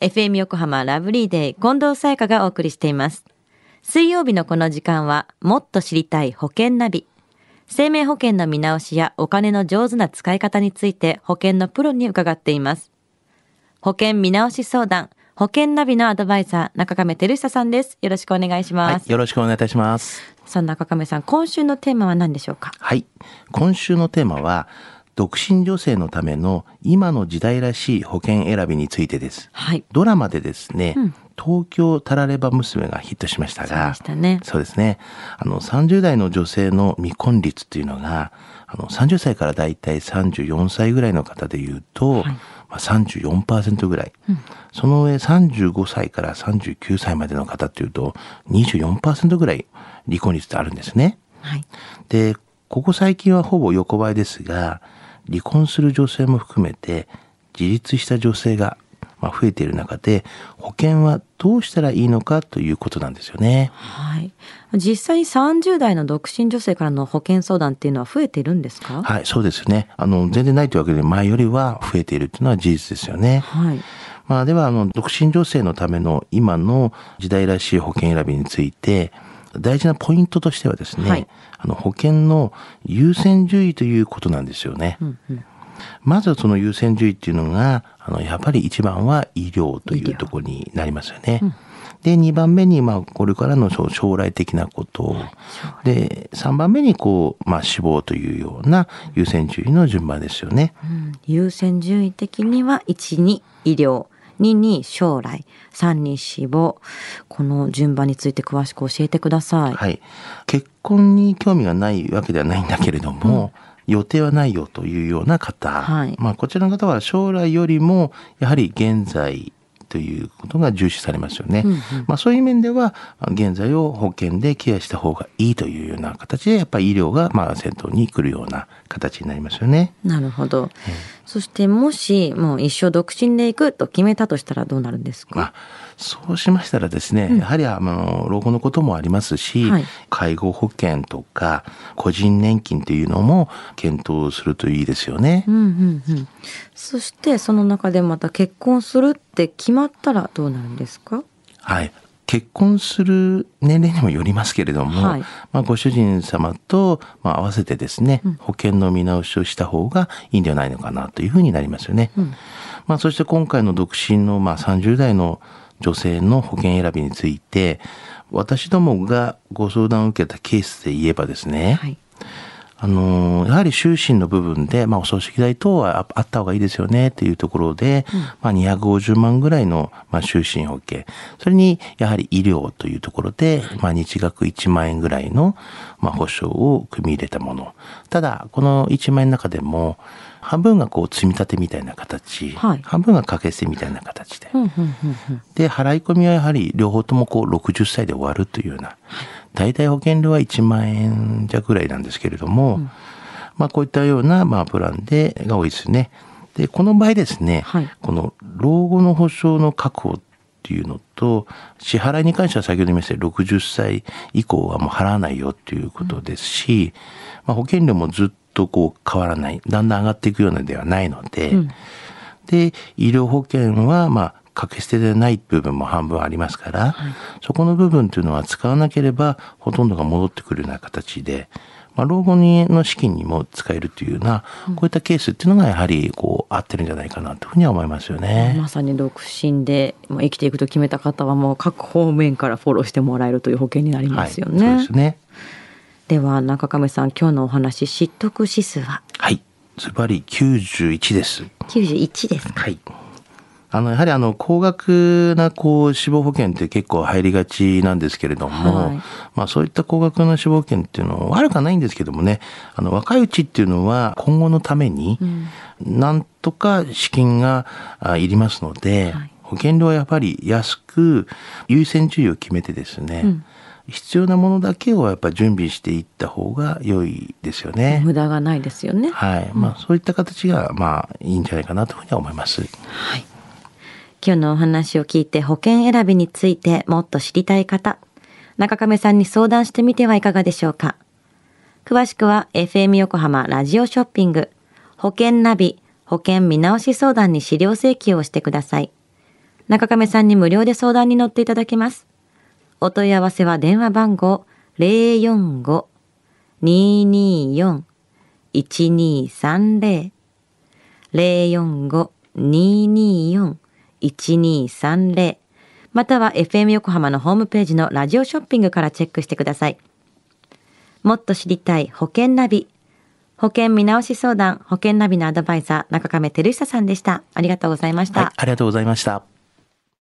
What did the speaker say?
FM 横浜ラブリーデー近藤沙耶香がお送りしています。水曜日のこの時間は、もっと知りたい保険ナビ。生命保険の見直しやお金の上手な使い方について保険のプロに伺っています。保険見直し相談、保険ナビのアドバイザー、中亀照久さんです。よろしくお願いします。はい、よろしくお願いいたします。さあ、中亀さん、今週のテーマは何でしょうか？はい。今週のテーマは、独身女性のための今の時代らしい保険選びについてです。はい。ドラマでですね、うん東京タラレバ娘がヒットしましたそうでが、したね。そうですね。あの、30代の女性の未婚率っていうのが、あの、30歳からだいたい34歳ぐらいの方で言うと、はいまあ、34%ぐらい。その上35歳から39歳までの方っていうと、24%ぐらい離婚率ってあるんですね。はい。で、ここ最近はほぼ横ばいですが、離婚する女性も含めて、自立した女性がまあ増えている中で、保険はどうしたらいいのかということなんですよね。はい。実際に30代の独身女性からの保険相談っていうのは増えているんですか？はい、そうですね。あの、全然ないというわけで、前よりは増えているというのは事実ですよね。はい。まあ、では、あの、独身女性のための今の時代らしい保険選びについて、大事なポイントとしてはですね、はいあの、保険の優先順位ということなんですよね。うんうん。まずはその優先順位っていうのが、あの、やっぱり一番は医療というところになりますよね。で、二番目に、まあ、これからの将将来的なこと。で、三番目に、こう、まあ、死亡というような優先順位の順番ですよね。うん優先順位的には1に医療2に将来3に死亡この順番について詳しく教えてください。はい。結婚に興味がないわけではないんだけれども、予定はないよというような方。はいまあ、こちらの方は将来よりも、やはり現在ということが重視されますよね。うんうんまあ、そういう面では、現在を保険でケアした方がいいというような形で、やっぱり医療が、まあ、先頭に来るような形になりますよね。なるほど。そしてもしもう一生独身で行くと決めたとしたらどうなるんですか？まあ、そうしましたらですね、やはりあの老後のこともありますし、はい介護保険とか個人年金というのも検討するといいですよね。うんうんうん。そしてその中でまた結婚するって決まったらどうなるんですか？はい。結婚する年齢にもよりますけれども、はいまあ、ご主人様と、まあ、合わせてですね、保険の見直しをした方がいいんではないのかなというふうになりますよね。うんまあ、そして今回の独身の、まあ、30代の女性の保険選びについて、私どもがご相談を受けたケースで言えばですね、はい。あのーやはり就寝の部分で、まあ、お葬式代等はああった方がいいですよねっていうところで、まあ、250万ぐらいの、まあ、就寝保険。それに、やはり医療というところで、まあ、日額1万円ぐらいの、まあ、保証を組み入れたもの。ただ、この1万円の中でも、半分がこう積み立てみたいな形、はい半分が掛け捨てみたいな形で。うんうんうんうん。で、払い込みはやはり両方ともこう60歳で終わるというような、大体保険料は1万円弱ぐらいなんですけれども、まあこういったようなまあプランでが多いですね。で、この場合ですね、はいこの老後の保障の確保っていうのと、支払いに関しては先ほど言いましたように60歳以降はもう払わないよっていうことですし、まあ保険料もずっとこう変わらない、だんだん上がっていくようなのではないので、うんで、医療保険は、まあ、掛け捨てでない部分も半分ありますから、そこの部分というのは使わなければ、ほとんどが戻ってくるような形で、まあ、老後にの資金にも使えるというような、こういったケースっていうのが、やはり、こう、合ってるんじゃないかなというふうには思いますよね。まさに独身でまあ生きていくと決めた方はもう各方面からフォローしてもらえるという保険になりますよね。はい、そうですね。では中亀さん今日のお話知得指数は？はい。ズバリ91です。91ですか。はい。あの、やはりあの、高額な、こう、死亡保険って結構入りがちなんですけれども、はいまあそういった高額な死亡保険っていうのは悪くはないんですけどもね、あの、若いうちっていうのは今後のために、なんとか資金があいりますので、はい保険料はやっぱり安く優先順位を決めてですね、うん必要なものだけをやっぱ準備していった方が良いですよね。無駄がないですよね。はい。まあそういった形がまあいいんじゃないかなというふうには思います。はい。今日のお話を聞いて保険選びについてもっと知りたい方、中亀さんに相談してみてはいかがでしょうか。詳しくは FM 横浜ラジオショッピング保険ナビ保険見直し相談に資料請求をしてください。中亀さんに無料で相談に乗っていただけます。お問い合わせは電話番号045-224-1230 045-224-1230または FM 横浜のホームページのラジオショッピングからチェックしてください。もっと知りたい保険ナビ。保険見直し相談、保険ナビのアドバイザー、中亀照久さんでした。ありがとうございました。はい、ありがとうございました。